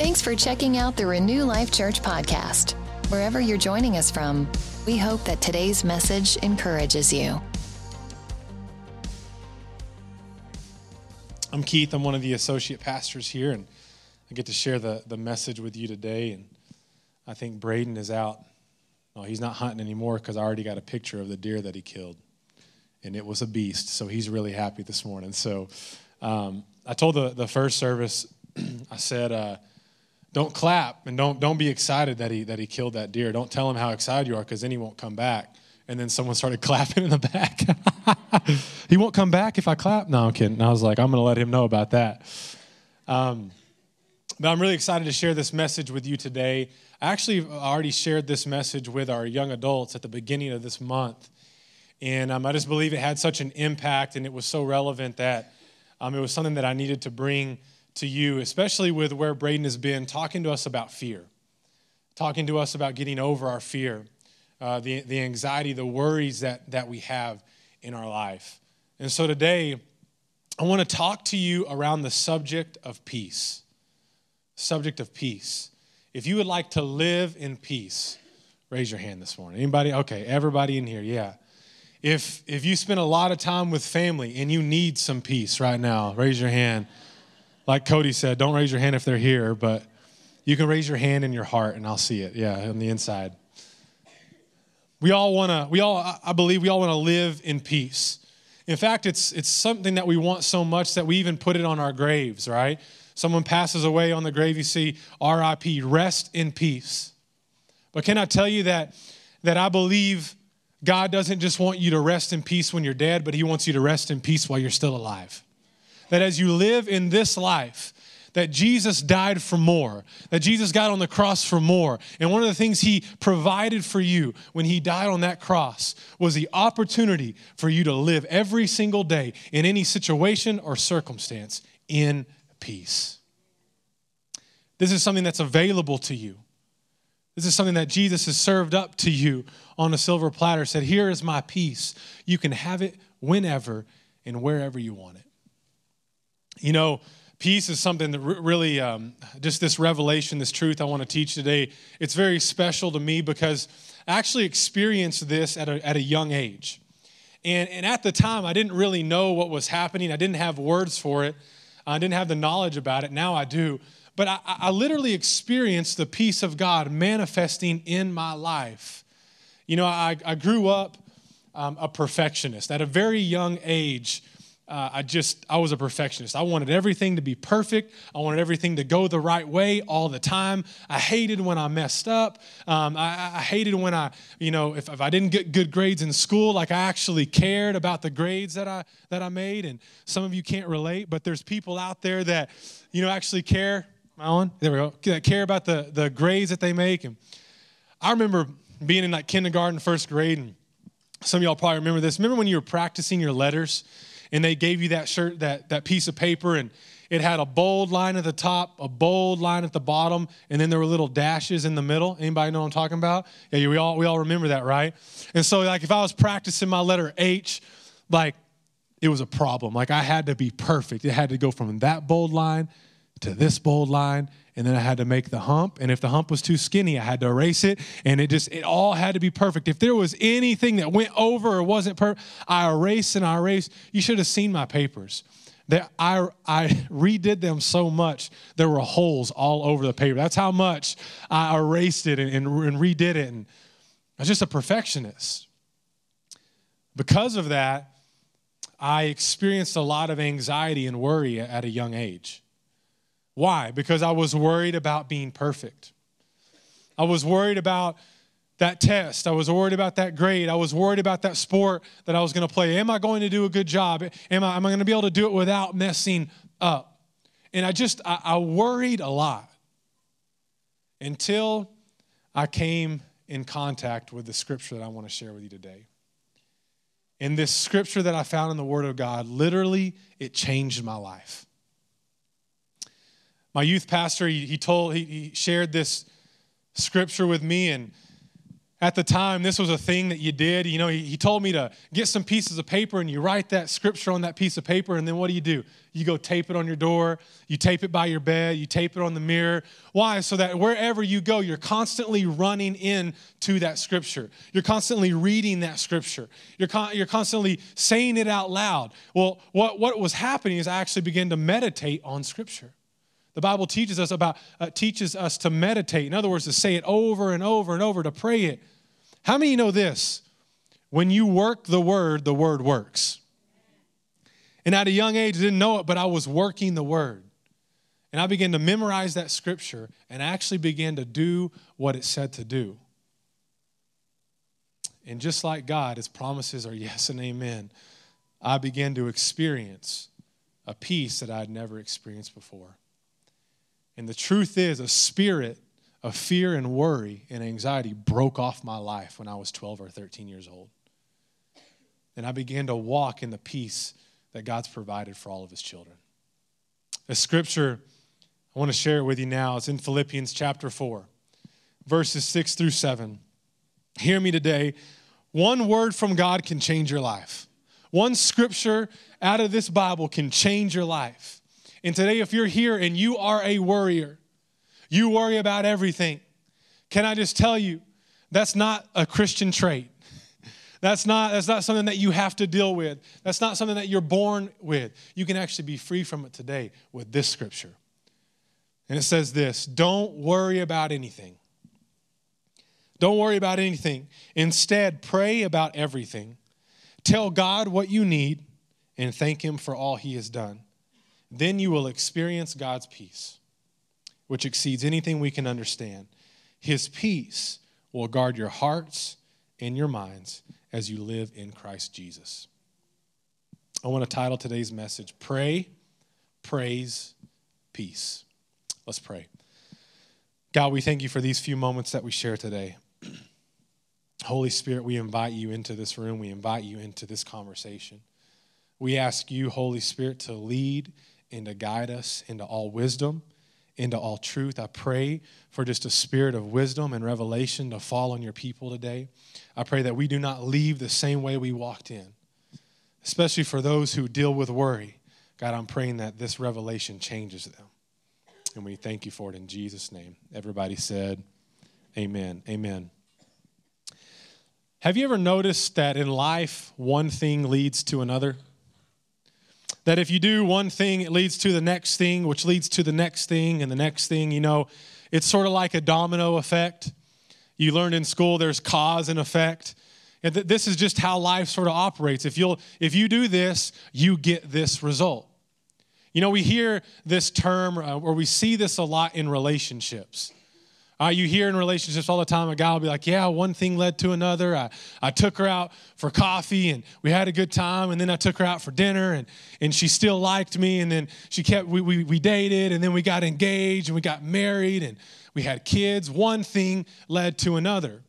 Thanks for checking out the Renew Life Church podcast. Wherever you're joining us from, we hope that today's message encourages you. I'm Keith. I'm one of the associate pastors here, and I get to share the, the message with you today. And I think Braden is out. No, he's not hunting anymore because I already got a picture of the deer that he killed, and it was a beast. So he's really happy this morning. So um, I told the, the first service, I said, uh, don't clap and don't, don't be excited that he, that he killed that deer. Don't tell him how excited you are because then he won't come back. And then someone started clapping in the back. he won't come back if I clap? No, I'm kidding. And I was like, I'm going to let him know about that. Um, but I'm really excited to share this message with you today. I actually already shared this message with our young adults at the beginning of this month. And um, I just believe it had such an impact and it was so relevant that um, it was something that I needed to bring to you, especially with where Braden has been talking to us about fear, talking to us about getting over our fear, uh, the, the anxiety, the worries that, that we have in our life. And so today, I want to talk to you around the subject of peace. Subject of peace. If you would like to live in peace, raise your hand this morning. Anybody? Okay, everybody in here, yeah. If if you spend a lot of time with family and you need some peace right now, raise your hand. Like Cody said, don't raise your hand if they're here, but you can raise your hand in your heart and I'll see it. Yeah, on the inside. We all want to we all I believe we all want to live in peace. In fact, it's it's something that we want so much that we even put it on our graves, right? Someone passes away on the grave, you see RIP, rest in peace. But can I tell you that that I believe God doesn't just want you to rest in peace when you're dead, but He wants you to rest in peace while you're still alive. That as you live in this life, that Jesus died for more, that Jesus got on the cross for more. And one of the things He provided for you when He died on that cross was the opportunity for you to live every single day in any situation or circumstance in peace. This is something that's available to you. This is something that Jesus has served up to you on a silver platter, said, Here is my peace. You can have it whenever and wherever you want it. You know, peace is something that really, um, just this revelation, this truth I want to teach today, it's very special to me because I actually experienced this at a, at a young age. And, and at the time, I didn't really know what was happening, I didn't have words for it, I didn't have the knowledge about it. Now I do. But I, I literally experienced the peace of God manifesting in my life. You know, I, I grew up um, a perfectionist at a very young age. Uh, I just, I was a perfectionist. I wanted everything to be perfect. I wanted everything to go the right way all the time. I hated when I messed up. Um, I, I, hated when I, you know, if, if I didn't get good grades in school, like I actually cared about the grades that I, that I made. And some of you can't relate, but there's people out there that, you know, actually care I on? There we go. That care about the, the grades that they make. And I remember being in like kindergarten, first grade, and some of y'all probably remember this. Remember when you were practicing your letters and they gave you that shirt, that, that piece of paper, and it had a bold line at the top, a bold line at the bottom, and then there were little dashes in the middle. Anybody know what I'm talking about? Yeah, we all we all remember that, right? And so like if I was practicing my letter H, like it was a problem. Like I had to be perfect. It had to go from that bold line to this bold line and then I had to make the hump. And if the hump was too skinny I had to erase it. And it just it all had to be perfect. If there was anything that went over or wasn't perfect I erased and I erased. You should have seen my papers. That I, I redid them so much there were holes all over the paper. That's how much I erased it and, and, and redid it. And I was just a perfectionist. Because of that I experienced a lot of anxiety and worry at a young age why? Because I was worried about being perfect. I was worried about that test. I was worried about that grade. I was worried about that sport that I was going to play. Am I going to do a good job? Am I, am I going to be able to do it without messing up? And I just, I, I worried a lot until I came in contact with the scripture that I want to share with you today. And this scripture that I found in the Word of God, literally, it changed my life my youth pastor he, he told he, he shared this scripture with me and at the time, this was a thing that you did. You know, he, he, told me to get some pieces of paper and you write that scripture on that piece of paper, and then what do you do? You go tape it on your door, you tape it by your bed, you tape it on the mirror. Why? So that wherever you go, you're constantly running in to that scripture. You're constantly reading that scripture. You're, con- you're constantly saying it out loud. Well, what, what was happening is I actually began to meditate on scripture. The Bible teaches us about uh, teaches us to meditate. In other words, to say it over and over and over, to pray it. How many you know this? When you work the word, the word works. And at a young age, I didn't know it, but I was working the word. And I began to memorize that scripture and actually began to do what it said to do. And just like God, his promises are yes and amen. I began to experience a peace that I had never experienced before. And the truth is, a spirit of fear and worry and anxiety broke off my life when I was 12 or 13 years old. And I began to walk in the peace that God's provided for all of his children. The scripture I want to share it with you now. It's in Philippians chapter 4, verses 6 through 7. Hear me today. One word from God can change your life. One scripture out of this Bible can change your life. And today, if you're here and you are a worrier, you worry about everything. Can I just tell you, that's not a Christian trait. That's not, that's not something that you have to deal with. That's not something that you're born with. You can actually be free from it today with this scripture. And it says this Don't worry about anything. Don't worry about anything. Instead, pray about everything. Tell God what you need and thank Him for all He has done. Then you will experience God's peace which exceeds anything we can understand. His peace will guard your hearts and your minds as you live in Christ Jesus. I want to title today's message Pray, Praise, Peace. Let's pray. God, we thank you for these few moments that we share today. Holy Spirit, we invite you into this room. We invite you into this conversation. We ask you, Holy Spirit, to lead and to guide us into all wisdom into all truth. I pray for just a spirit of wisdom and revelation to fall on your people today. I pray that we do not leave the same way we walked in, especially for those who deal with worry. God, I'm praying that this revelation changes them. And we thank you for it in Jesus' name. Everybody said, Amen. Amen. Have you ever noticed that in life, one thing leads to another? That if you do one thing, it leads to the next thing, which leads to the next thing and the next thing. You know, it's sort of like a domino effect. You learned in school there's cause and effect. And th- this is just how life sort of operates. If you'll if you do this, you get this result. You know, we hear this term uh, or we see this a lot in relationships. Uh, you hear in relationships all the time, a guy will be like, Yeah, one thing led to another. I, I took her out for coffee and we had a good time. And then I took her out for dinner and, and she still liked me. And then she kept, we, we, we dated and then we got engaged and we got married and we had kids. One thing led to another.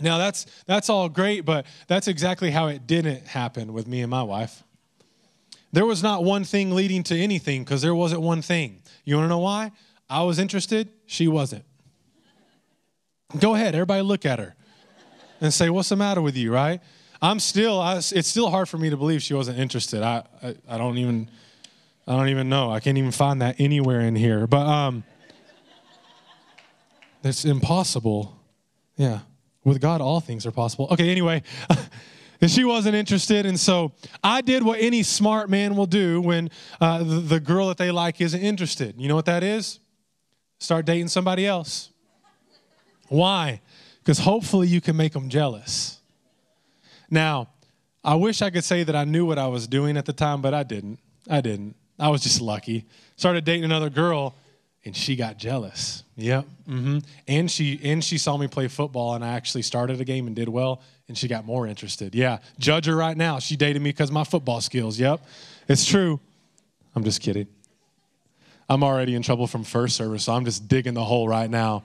Now, that's, that's all great, but that's exactly how it didn't happen with me and my wife. There was not one thing leading to anything because there wasn't one thing. You want to know why? I was interested, she wasn't. Go ahead, everybody look at her and say, What's the matter with you, right? I'm still, I, it's still hard for me to believe she wasn't interested. I, I, I, don't even, I don't even know. I can't even find that anywhere in here. But um, it's impossible. Yeah. With God, all things are possible. Okay, anyway. and she wasn't interested. And so I did what any smart man will do when uh, the, the girl that they like isn't interested. You know what that is? Start dating somebody else. Why? Because hopefully you can make them jealous. Now, I wish I could say that I knew what I was doing at the time, but I didn't. I didn't. I was just lucky. Started dating another girl, and she got jealous. Yep. Mm-hmm. And she and she saw me play football, and I actually started a game and did well, and she got more interested. Yeah. Judge her right now. She dated me because my football skills. Yep. It's true. I'm just kidding. I'm already in trouble from first service, so I'm just digging the hole right now.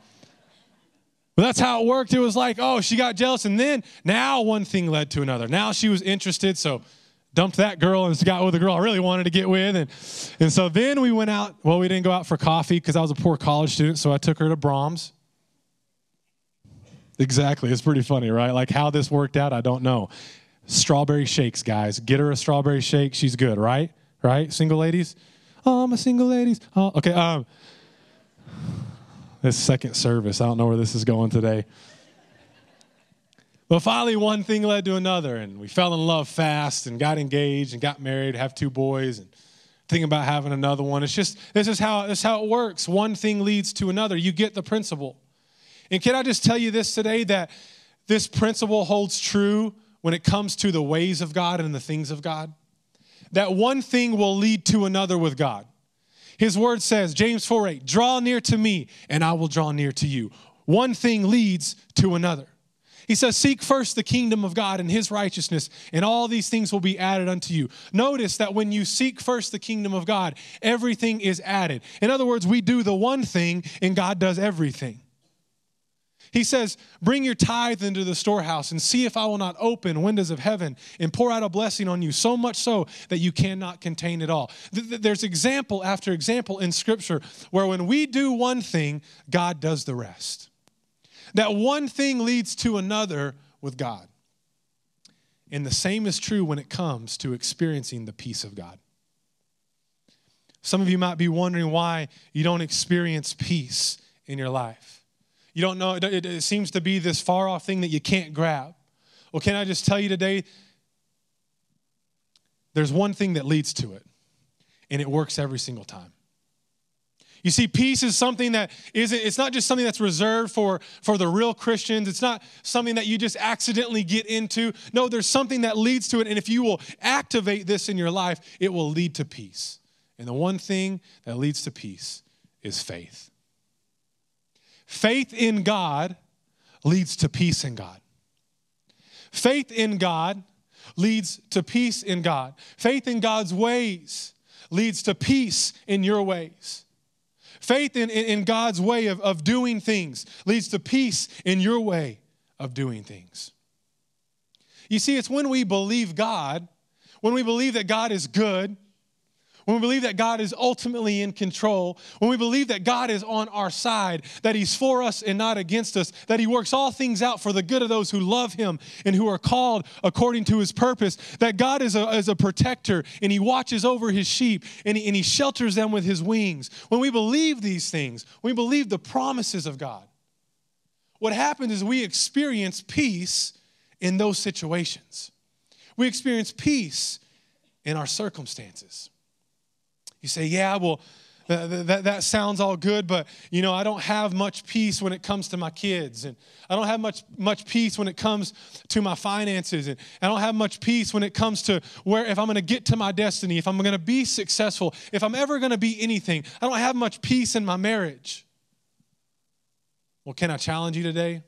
But that's how it worked. It was like, oh, she got jealous. And then now one thing led to another. Now she was interested. So dumped that girl and got with a girl I really wanted to get with. And, and so then we went out. Well, we didn't go out for coffee because I was a poor college student. So I took her to Braum's. Exactly. It's pretty funny, right? Like how this worked out, I don't know. Strawberry shakes, guys. Get her a strawberry shake. She's good, right? Right? Single ladies? Oh, I'm a single ladies. Oh, okay. Um, this second service, I don't know where this is going today. But finally, one thing led to another, and we fell in love fast and got engaged and got married, have two boys, and thinking about having another one. It's just this is how this is how it works. One thing leads to another. You get the principle. And can I just tell you this today that this principle holds true when it comes to the ways of God and the things of God? That one thing will lead to another with God. His word says, James 4 8, draw near to me and I will draw near to you. One thing leads to another. He says, Seek first the kingdom of God and his righteousness, and all these things will be added unto you. Notice that when you seek first the kingdom of God, everything is added. In other words, we do the one thing and God does everything. He says, Bring your tithe into the storehouse and see if I will not open windows of heaven and pour out a blessing on you, so much so that you cannot contain it all. There's example after example in Scripture where when we do one thing, God does the rest. That one thing leads to another with God. And the same is true when it comes to experiencing the peace of God. Some of you might be wondering why you don't experience peace in your life. You don't know, it, it seems to be this far off thing that you can't grab. Well, can I just tell you today? There's one thing that leads to it, and it works every single time. You see, peace is something that isn't, it's not just something that's reserved for, for the real Christians. It's not something that you just accidentally get into. No, there's something that leads to it. And if you will activate this in your life, it will lead to peace. And the one thing that leads to peace is faith. Faith in God leads to peace in God. Faith in God leads to peace in God. Faith in God's ways leads to peace in your ways. Faith in, in, in, God's way of, of doing things leads to peace in your way of doing things. You see, it's when we believe God, when we believe that God is good, when we believe that God is ultimately in control, when we believe that God is on our side, that He's for us and not against us, that He works all things out for the good of those who love Him and who are called according to His purpose, that God is a, is a protector and He watches over His sheep and he, and he shelters them with His wings. When we believe these things, we believe the promises of God, what happens is we experience peace in those situations. We experience peace in our circumstances. You say, yeah, well, that, that, that, sounds all good, but you know, I don't have much peace when it comes to my kids, and I don't have much much peace when it comes to my finances, and I don't have much peace when it comes to where if I'm going to get to my destiny, if I'm going to be successful, if I'm ever going to be anything. I don't have much peace in my marriage. Well, can I challenge you today?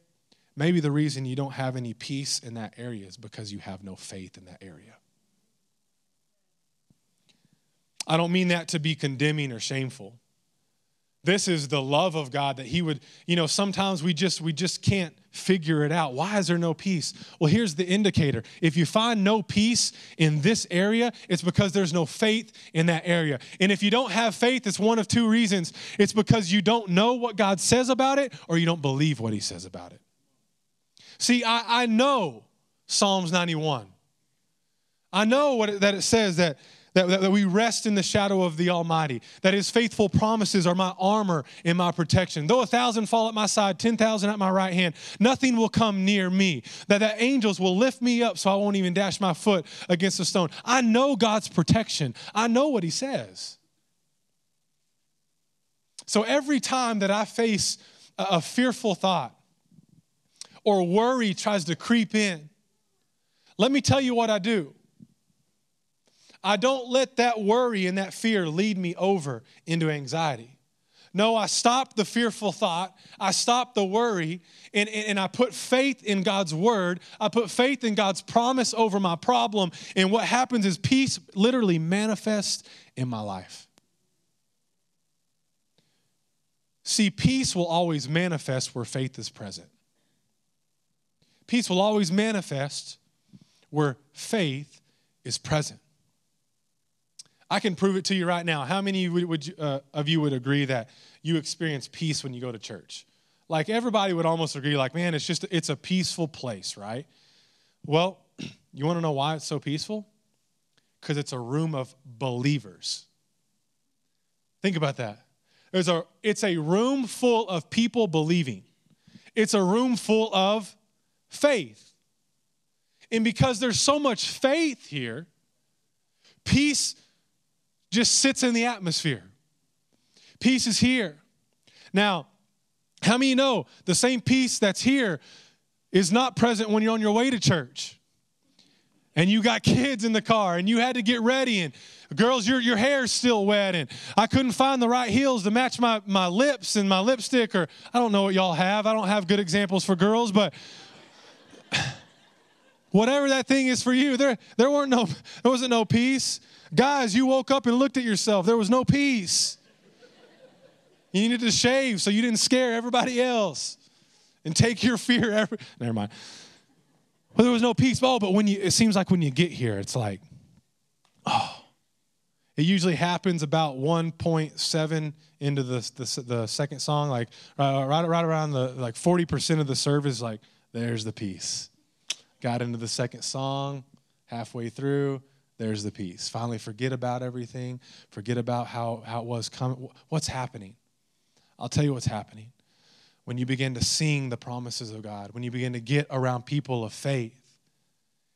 Maybe the reason you don't have any peace in that area is because you have no faith in that area. I don't mean that to be condemning or shameful. This is the love of God that he would, you know, sometimes we just we just can't figure it out. Why is there no peace? Well, here's the indicator. If you find no peace in this area, it's because there's no faith in that area. And if you don't have faith, it's one of two reasons. It's because you don't know what God says about it or you don't believe what he says about it. See, I, I know Psalms 91. I know what it, that it says that that, that, that, we rest in the shadow of the Almighty, that His faithful promises are my armor and my protection. Though a thousand fall at my side, 10,000 at my right hand, nothing will come near me. That, that angels will lift me up so I won't even dash my foot against a stone. I know God's protection, I know what He says. So every time that I face a, a fearful thought or worry tries to creep in, let me tell you what I do. I don't let that worry and that fear lead me over into anxiety. No, I stop the fearful thought. I stop the worry, and, and, I put faith in God's word. I put faith in God's promise over my problem. And what happens is peace literally manifests in my life. See, peace will always manifest where faith is present. Peace will always manifest where faith is present. I can prove it to you right now. How many would, would uh, of you would agree that you experience peace when you go to church? like everybody would almost agree, like, man, it's just, it's a peaceful place, right? Well, you want to know why it's so peaceful? Because it's a room of believers. Think about that. There's a, it's a room full of people believing. It's a room full of faith. And because there's so much faith here, peace just sits in the atmosphere. Peace is here. Now, how many know the same peace that's here is not present when you're on your way to church? And you got kids in the car and you had to get ready and girls your, your hair's still wet and I couldn't find the right heels to match my, my lips and my lipstick or I don't know what y'all have. I don't have good examples for girls, but whatever that thing is for you, there, there weren't no there wasn't no peace. Guys, you woke up and looked at yourself. There was no peace. You needed to shave so you didn't scare everybody else and take your fear. Every, never mind. Well, there was no peace. Oh, but when you, it seems like when you get here, it's like, oh. It usually happens about 1.7 into the, the, the second song, like uh, right, right around the like 40% of the service, like there's the peace. Got into the second song, halfway through, there's the peace. Finally, forget about everything, forget about how, how it was coming. What's happening? I'll tell you what's happening. When you begin to sing the promises of God, when you begin to get around people of faith,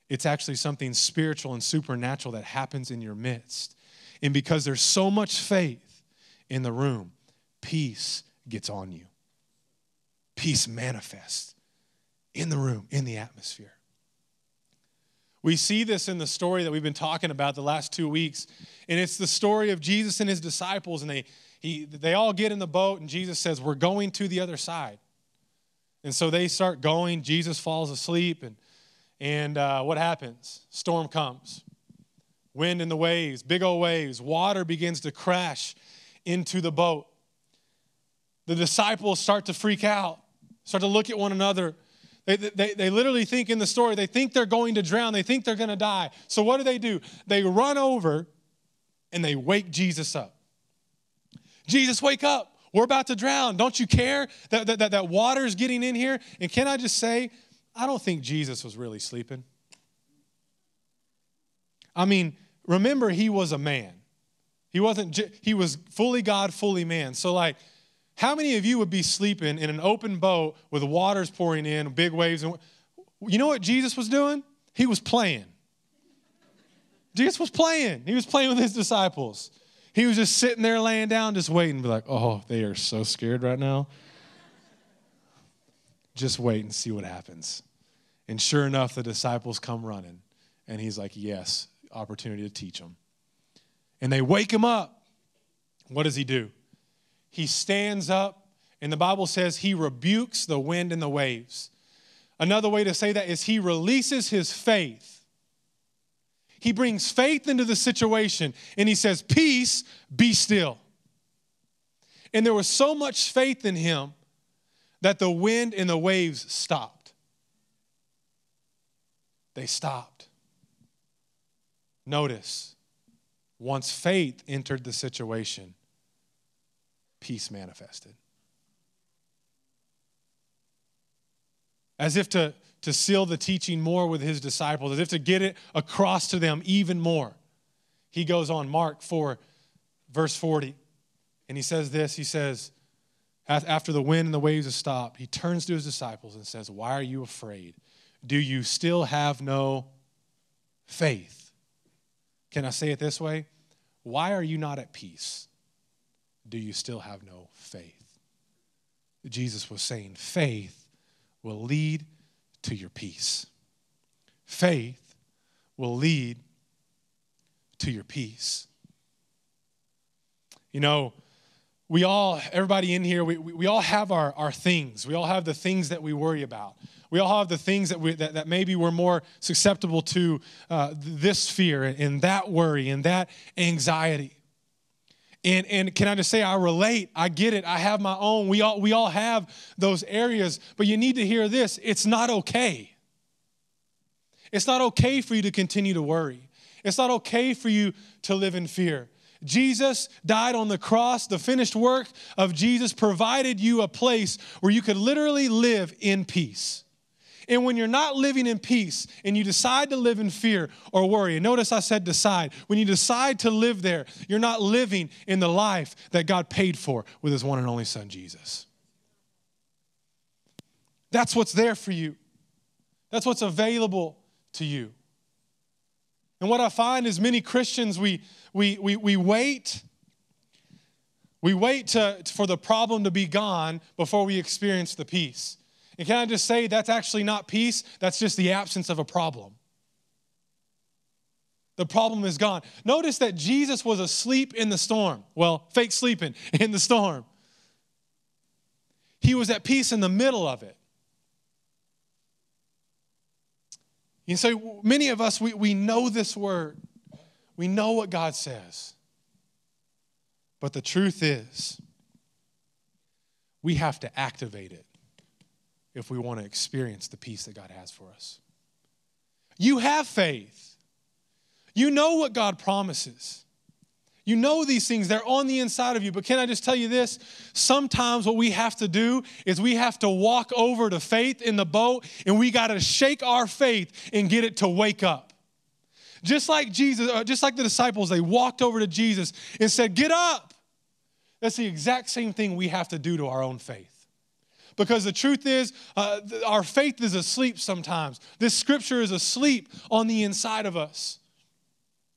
it's actually something spiritual and supernatural that happens in your midst. And because there's so much faith in the room, peace gets on you. Peace manifests in the room, in the atmosphere. We see this in the story that we've been talking about the last two weeks, and it's the story of Jesus and his disciples, and they he, they all get in the boat, and Jesus says, We're going to the other side. And so they start going. Jesus falls asleep, and, and uh, what happens? Storm comes. Wind in the waves, big old waves. Water begins to crash into the boat. The disciples start to freak out, start to look at one another. They, they, they literally think in the story, they think they're going to drown, they think they're going to die. So what do they do? They run over and they wake Jesus up. Jesus, wake up. We're about to drown. Don't you care that, that, that, that water is getting in here? And can I just say, I don't think Jesus was really sleeping. I mean, remember, he was a man. He wasn't, he was fully God, fully man. So, like, how many of you would be sleeping in an open boat with waters pouring in, big waves? And you know what Jesus was doing? He was playing. Jesus was playing. He was playing with his disciples. He was just sitting there laying down, just waiting, be like, oh, they are so scared right now. just wait and see what happens. And sure enough, the disciples come running. And he's like, yes, opportunity to teach them. And they wake him up. What does he do? He stands up, and the Bible says he rebukes the wind and the waves. Another way to say that is he releases his faith he brings faith into the situation and he says, Peace, be still. And there was so much faith in him that the wind and the waves stopped. They stopped. Notice, once faith entered the situation, peace manifested. As if to to seal the teaching more with his disciples, as if to get it across to them even more. He goes on, Mark 4, verse 40, and he says this He says, after the wind and the waves have stopped, he turns to his disciples and says, Why are you afraid? Do you still have no faith? Can I say it this way? Why are you not at peace? Do you still have no faith? Jesus was saying, Faith will lead to your peace. Faith will lead to your peace. You know, we all, everybody in here, we, we all have our, our things. We all have the things that we worry about. We all have the things that, we, that, that maybe we're more susceptible to uh, this fear and that worry and that anxiety. And, and can I just say, I relate, I get it, I have my own. We all, we all have those areas, but you need to hear this it's not okay. It's not okay for you to continue to worry. It's not okay for you to live in fear. Jesus died on the cross. The finished work of Jesus provided you a place where you could literally live in peace. And when you're not living in peace and you decide to live in fear or worry, and notice I said decide, when you decide to live there, you're not living in the life that God paid for with his one and only son, Jesus. That's what's there for you, that's what's available to you. And what I find is many Christians, we, we, we, we wait. We wait to, for the problem to be gone before we experience the peace. And can I just say that's actually not peace, that's just the absence of a problem. The problem is gone. Notice that Jesus was asleep in the storm. Well, fake sleeping in the storm. He was at peace in the middle of it. And so many of us, we, we know this word. We know what God says. But the truth is, we have to activate it if we want to experience the peace that God has for us. You have faith. You know what God promises. You know these things, they're on the inside of you. But can I just tell you this? Sometimes what we have to do is we have to walk over to faith in the boat and we got to shake our faith and get it to wake up. Just like Jesus, uh, just like the disciples, they walked over to Jesus and said, Get up. That's the exact same thing we have to do to our own faith. Because the truth is, uh, our faith is asleep sometimes. This scripture is asleep on the inside of us.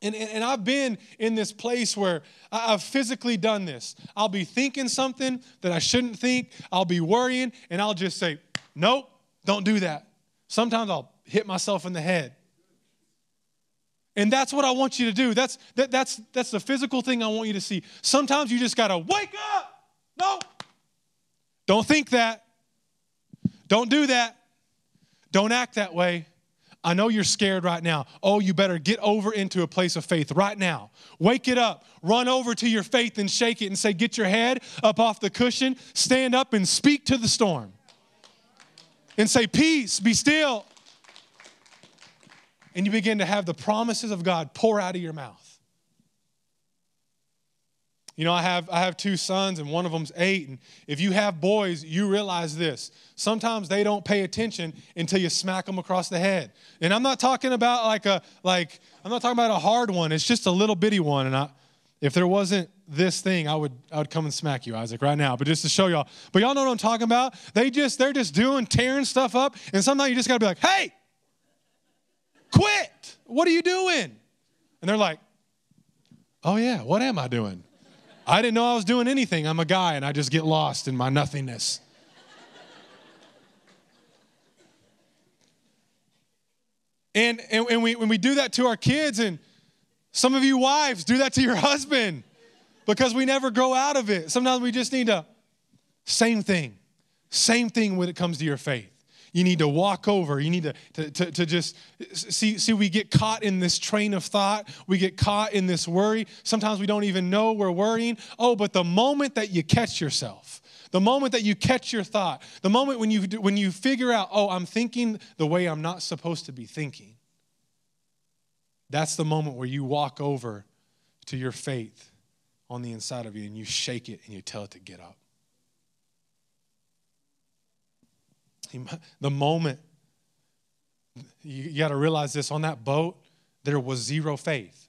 And, and, and, I've been in this place where I've physically done this. I'll be thinking something that I shouldn't think, I'll be worrying, and I'll just say, Nope, don't do that. Sometimes I'll hit myself in the head. And that's what I want you to do. That's, that, that's, that's the physical thing I want you to see. Sometimes you just got to wake up. No, don't think that. Don't do that. Don't act that way. I know you're scared right now. Oh, you better get over into a place of faith right now. Wake it up. Run over to your faith and shake it and say, Get your head up off the cushion. Stand up and speak to the storm. And say, Peace, be still. And you begin to have the promises of God pour out of your mouth. You know, I have I have two sons and one of them's 8 and if you have boys, you realize this. Sometimes they don't pay attention until you smack them across the head. And I'm not talking about like a like I'm not talking about a hard one. It's just a little bitty one and I if there wasn't this thing, I would I would come and smack you, Isaac, right now. But just to show y'all. But y'all know what I'm talking about? They just they're just doing tearing stuff up and sometimes you just got to be like, "Hey! Quit. What are you doing?" And they're like, "Oh yeah, what am I doing?" I didn't know I was doing anything. I'm a guy and I just get lost in my nothingness. and, and, and we, when we do that to our kids, and some of you wives do that to your husband because we never grow out of it. Sometimes we just need to, same thing, same thing when it comes to your faith. You need to walk over. You need to, to, to, to, just see, see, we get caught in this train of thought. We get caught in this worry. Sometimes we don't even know we're worrying. Oh, but the moment that you catch yourself, the moment that you catch your thought, the moment when you, when you figure out, oh, I'm thinking the way I'm not supposed to be thinking, that's the moment where you walk over to your faith on the inside of you and you shake it and you tell it to get up. The moment, you, got to realize this on that boat, there was zero faith.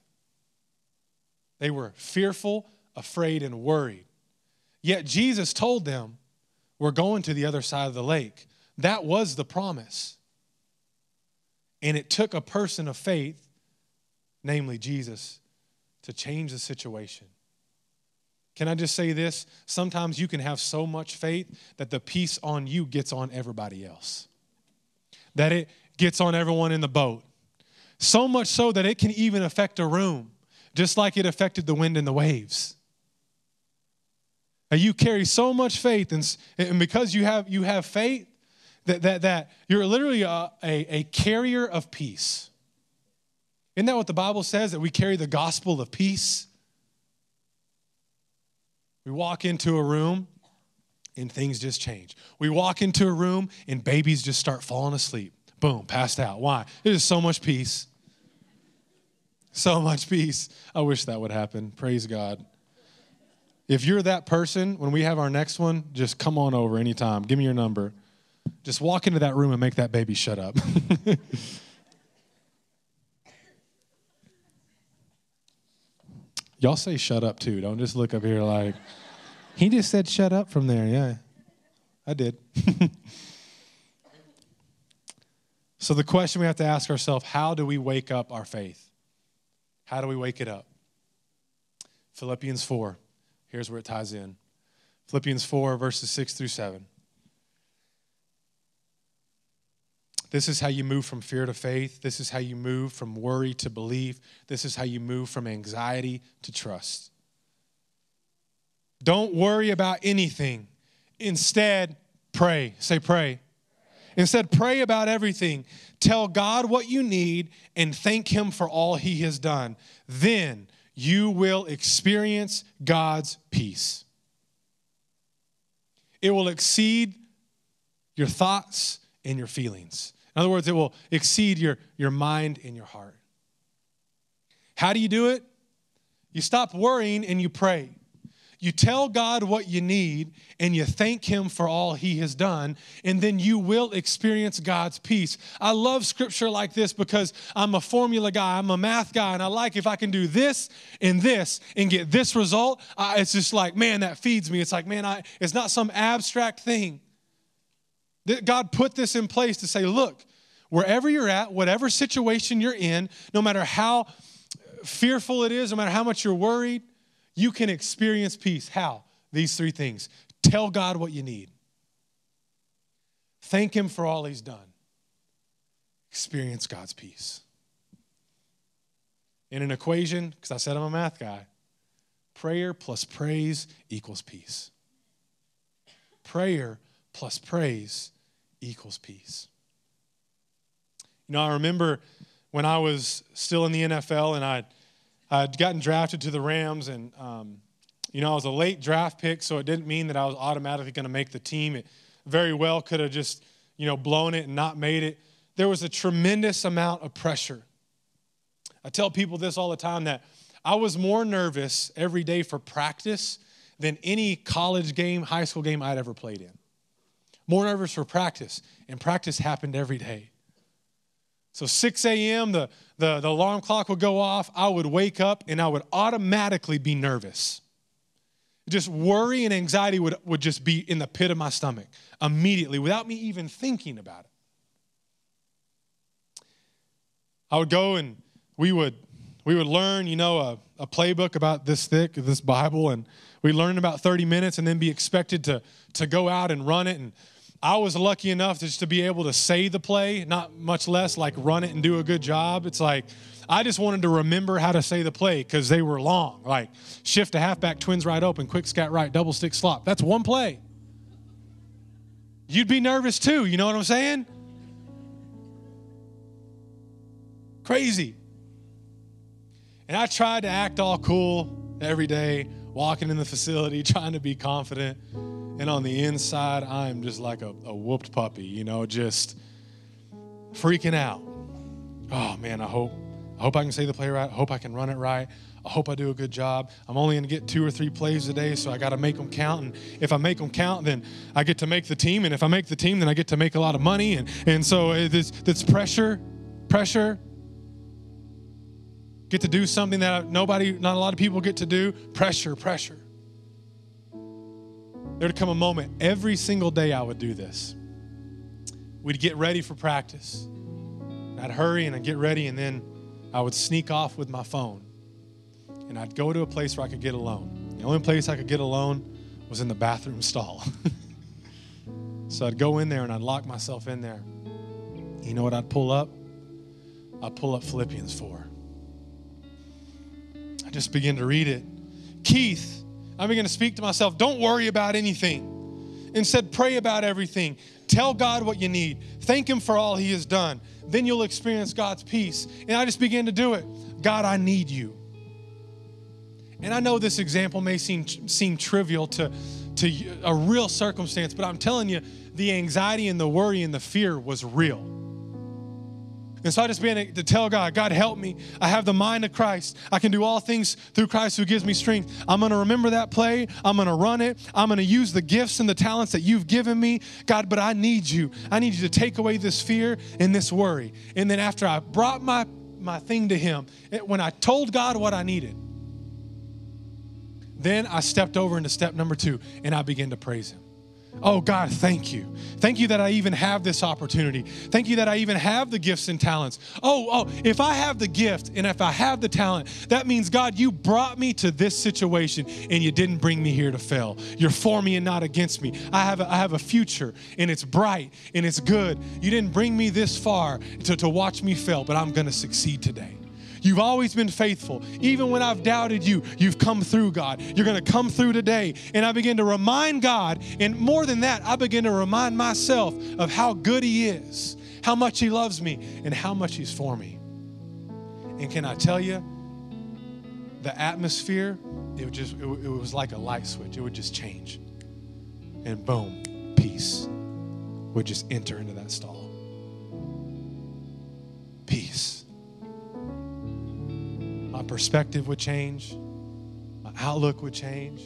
They were fearful, afraid, and worried. Yet Jesus told them, We're going to the other side of the lake. That was the promise. And it took a person of faith, namely Jesus, to change the situation. Can I just say this? Sometimes you can have so much faith that the peace on you gets on everybody else, that it gets on everyone in the boat. So much so that it can even affect a room, just like it affected the wind and the waves. Now you carry so much faith, and, and because you have, you have faith, that, that, that you're literally a, a, a carrier of peace. Isn't that what the Bible says? That we carry the gospel of peace? We walk into a room and things just change. We walk into a room and babies just start falling asleep. Boom, passed out. Why? There's so much peace. So much peace. I wish that would happen. Praise God. If you're that person, when we have our next one, just come on over anytime. Give me your number. Just walk into that room and make that baby shut up. Y'all say shut up too. Don't just look up here like, he just said shut up from there. Yeah, I did. so the question we have to ask ourselves how do we wake up our faith? How do we wake it up? Philippians 4. Here's where it ties in Philippians 4, verses 6 through 7. This is how you move from fear to faith. This is how you move from worry to belief. This is how you move from anxiety to trust. Don't worry about anything. Instead, pray. Say, pray. Instead, pray about everything. Tell God what you need and thank Him for all He has done. Then you will experience God's peace. It will exceed your thoughts and your feelings. In other words, it will exceed your, your mind and your heart. How do you do it? You stop worrying and you pray. You tell God what you need and you thank Him for all He has done, and then you will experience God's peace. I love scripture like this because I'm a formula guy, I'm a math guy, and I like if I can do this and this and get this result, I, it's just like, man, that feeds me. It's like, man, I, it's not some abstract thing. God put this in place to say, look, wherever you're at, whatever situation you're in, no matter how fearful it is, no matter how much you're worried, you can experience peace. How? These three things. Tell God what you need. Thank Him for all He's done. Experience God's peace. In an equation, because I said I'm a math guy, prayer plus praise equals peace. Prayer plus praise equals peace. You know, I remember when I was still in the NFL and I'd I'd gotten drafted to the Rams, and um, you know I was a late draft pick, so it didn't mean that I was automatically going to make the team. It very well could have just you know blown it and not made it. There was a tremendous amount of pressure. I tell people this all the time that I was more nervous every day for practice than any college game, high school game I'd ever played in. More nervous for practice, and practice happened every day. So 6 a.m., the, the, the alarm clock would go off. I would wake up and I would automatically be nervous. Just worry and anxiety would, would just be in the pit of my stomach immediately without me even thinking about it. I would go and we would we would learn, you know, a, a playbook about this thick, this Bible, and we learn about 30 minutes and then be expected to, to go out and run it and I was lucky enough just to be able to say the play, not much less like run it and do a good job. It's like I just wanted to remember how to say the play because they were long. Like shift to halfback, twins right open, quick scat right, double stick slop. That's one play. You'd be nervous too, you know what I'm saying? Crazy. And I tried to act all cool every day, walking in the facility, trying to be confident. And on the inside, I'm just like a, a whooped puppy, you know, just freaking out. Oh man, I hope I hope I can say the play right. I hope I can run it right. I hope I do a good job. I'm only going to get two or three plays a day, so I got to make them count. And if I make them count, then I get to make the team. And if I make the team, then I get to make a lot of money. And, and so uh, it's, it's pressure, pressure. Get to do something that nobody, not a lot of people get to do. Pressure, pressure there would come a moment every single day I would do this. We'd get ready for practice. I'd hurry and I'd get ready, and then I would sneak off with my phone. And I'd go to a place where I could get alone. The only place I could get alone was in the bathroom stall. so I'd go in there and I'd lock myself in there. You know what I'd pull up? I'd pull up Philippians 4. I just begin to read it. Keith, I'm going to speak to myself. Don't worry about anything. Instead, pray about everything. Tell God what you need. Thank Him for all He has done. Then you'll experience God's peace. And I just began to do it. God, I need you. And I know this example may seem, seem trivial to, to a real circumstance, but I'm telling you, the anxiety and the worry and the fear was real. And so I just began to tell God, God, help me. I have the mind of Christ. I can do all things through Christ who gives me strength. I'm going to remember that play. I'm going to run it. I'm going to use the gifts and the talents that you've given me. God, but I need you. I need you to take away this fear and this worry. And then after I brought my, my thing to Him, it, when I told God what I needed, then I stepped over into step number two and I began to praise Him. Oh, God, thank you. Thank you that I even have this opportunity. Thank you that I even have the gifts and talents. Oh, oh, if I have the gift and if I have the talent, that means, God, you brought me to this situation and you didn't bring me here to fail. You're for me and not against me. I have a, I have a future and it's bright and it's good. You didn't bring me this far to, to watch me fail, but I'm going to succeed today. You've always been faithful. Even when I've doubted you, you've come through, God. You're going to come through today. And I begin to remind God, and more than that, I begin to remind myself of how good He is, how much He loves me, and how much He's for me. And can I tell you, the atmosphere, it, just, it, it was like a light switch. It would just change. And boom, peace would just enter into that stall. Peace my perspective would change, my outlook would change.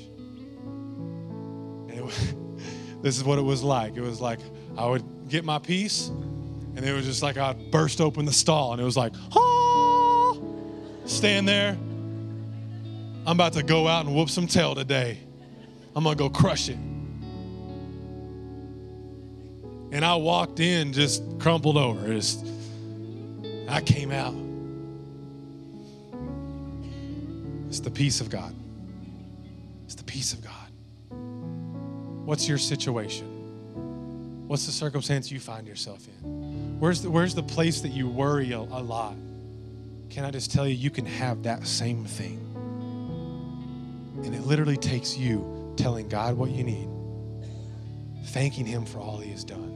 And it this is what it was like. It was like I would get my peace, and it was just like I'd burst open the stall, and it was like, ah, stand there. I'm about to go out and whoop some tail today. I'm gonna go crush it. And I walked in just crumpled over. Just, I came out. It's the peace of God. It's the peace of God. What's your situation? What's the circumstance you find yourself in? Where's the, where's the place that you worry a, a lot? Can I just tell you, you can have that same thing. And it literally takes you telling God what you need, thanking Him for all He has done.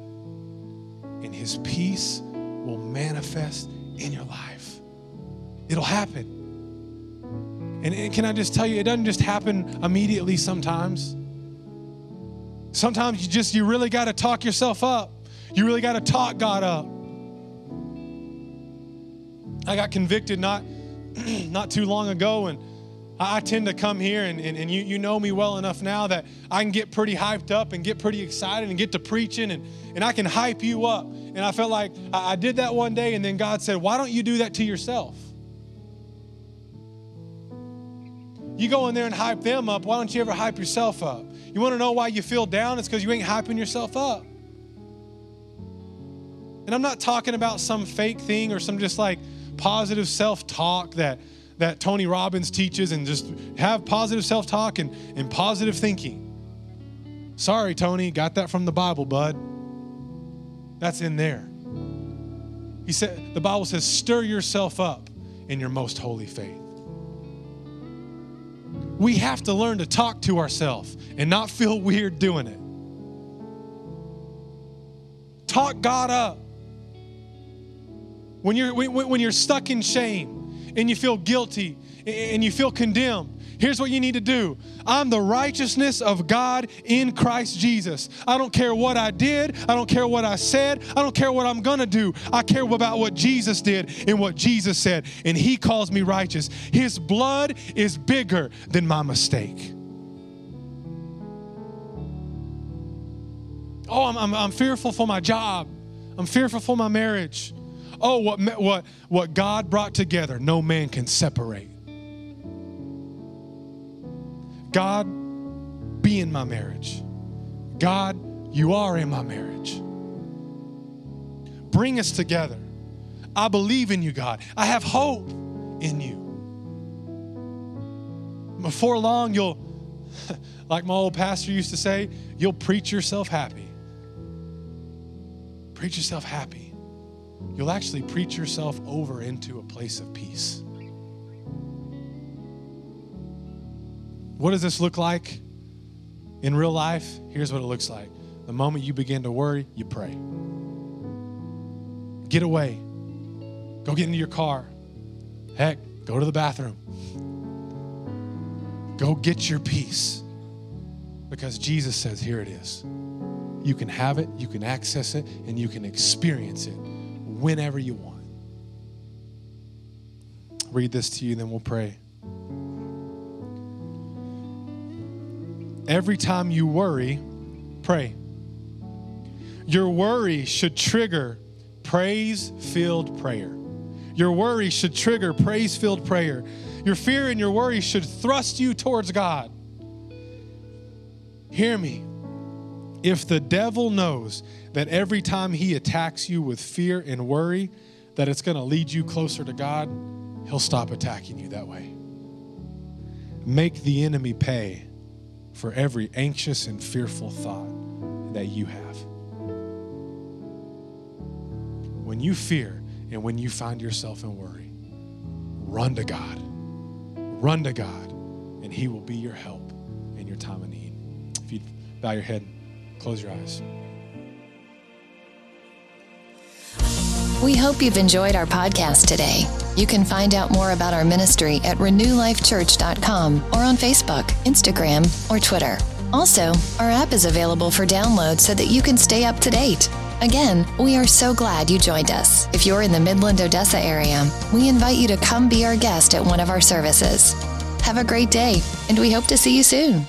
And His peace will manifest in your life. It'll happen. And, can I just tell you, it doesn't just happen immediately sometimes. Sometimes you just, you really got to talk yourself up. You really got to talk God up. I got convicted not, not too long ago, and I tend to come here, and, and, and you, you know me well enough now that I can get pretty hyped up and get pretty excited and get to preaching, and, and I can hype you up. And I felt like I, I did that one day, and then God said, Why don't you do that to yourself? You go in there and hype them up. Why don't you ever hype yourself up? You want to know why you feel down? It's because you ain't hyping yourself up. And I'm not talking about some fake thing or some just like positive self talk that, that Tony Robbins teaches and just have positive self talk and, and positive thinking. Sorry, Tony, got that from the Bible, bud. That's in there. He said, the Bible says, stir yourself up in your most holy faith we have to learn to talk to ourselves and not feel weird doing it. Talk God up. When you're, when you're stuck in shame and you feel guilty and you feel condemned, Here's what you need to do I'm the righteousness of God in Christ Jesus. I don't care what I did, I don't care what I said, I don't care what I'm gonna do. I care about what Jesus did and what Jesus said, and He calls me righteous. His blood is bigger than my mistake. Oh, I'm, I'm, I'm fearful for my job. I'm fearful for my marriage. Oh, what, what, what God brought together, no man can separate. God, be in my marriage. God, you are in my marriage. Bring us together. I believe in you, God. I have hope in you. Before long, you'll, like my old pastor used to say, you'll preach yourself happy. Preach yourself happy. You'll actually preach yourself over into a place of peace. What does this look like in real life? Here's what it looks like. The moment you begin to worry, you pray. Get away. Go get into your car. Heck, go to the bathroom. Go get your peace. Because Jesus says, here it is. You can have it, you can access it, and you can experience it whenever you want. read this to you, then we'll pray. Every time you worry, pray. Your worry should trigger praise filled prayer. Your worry should trigger praise filled prayer. Your fear and your worry should thrust you towards God. Hear me. If the devil knows that every time he attacks you with fear and worry, that it's going to lead you closer to God, he'll stop attacking you that way. Make the enemy pay for every anxious and fearful thought that you have. When you fear and when you find yourself in worry, run to God. Run to God, and He will be your help in your time of need. If you bow your head, close your eyes. We hope you've enjoyed our podcast today. You can find out more about our ministry at renewlifechurch.com or on Facebook, Instagram, or Twitter. Also, our app is available for download so that you can stay up to date. Again, we are so glad you joined us. If you're in the Midland Odessa area, we invite you to come be our guest at one of our services. Have a great day, and we hope to see you soon.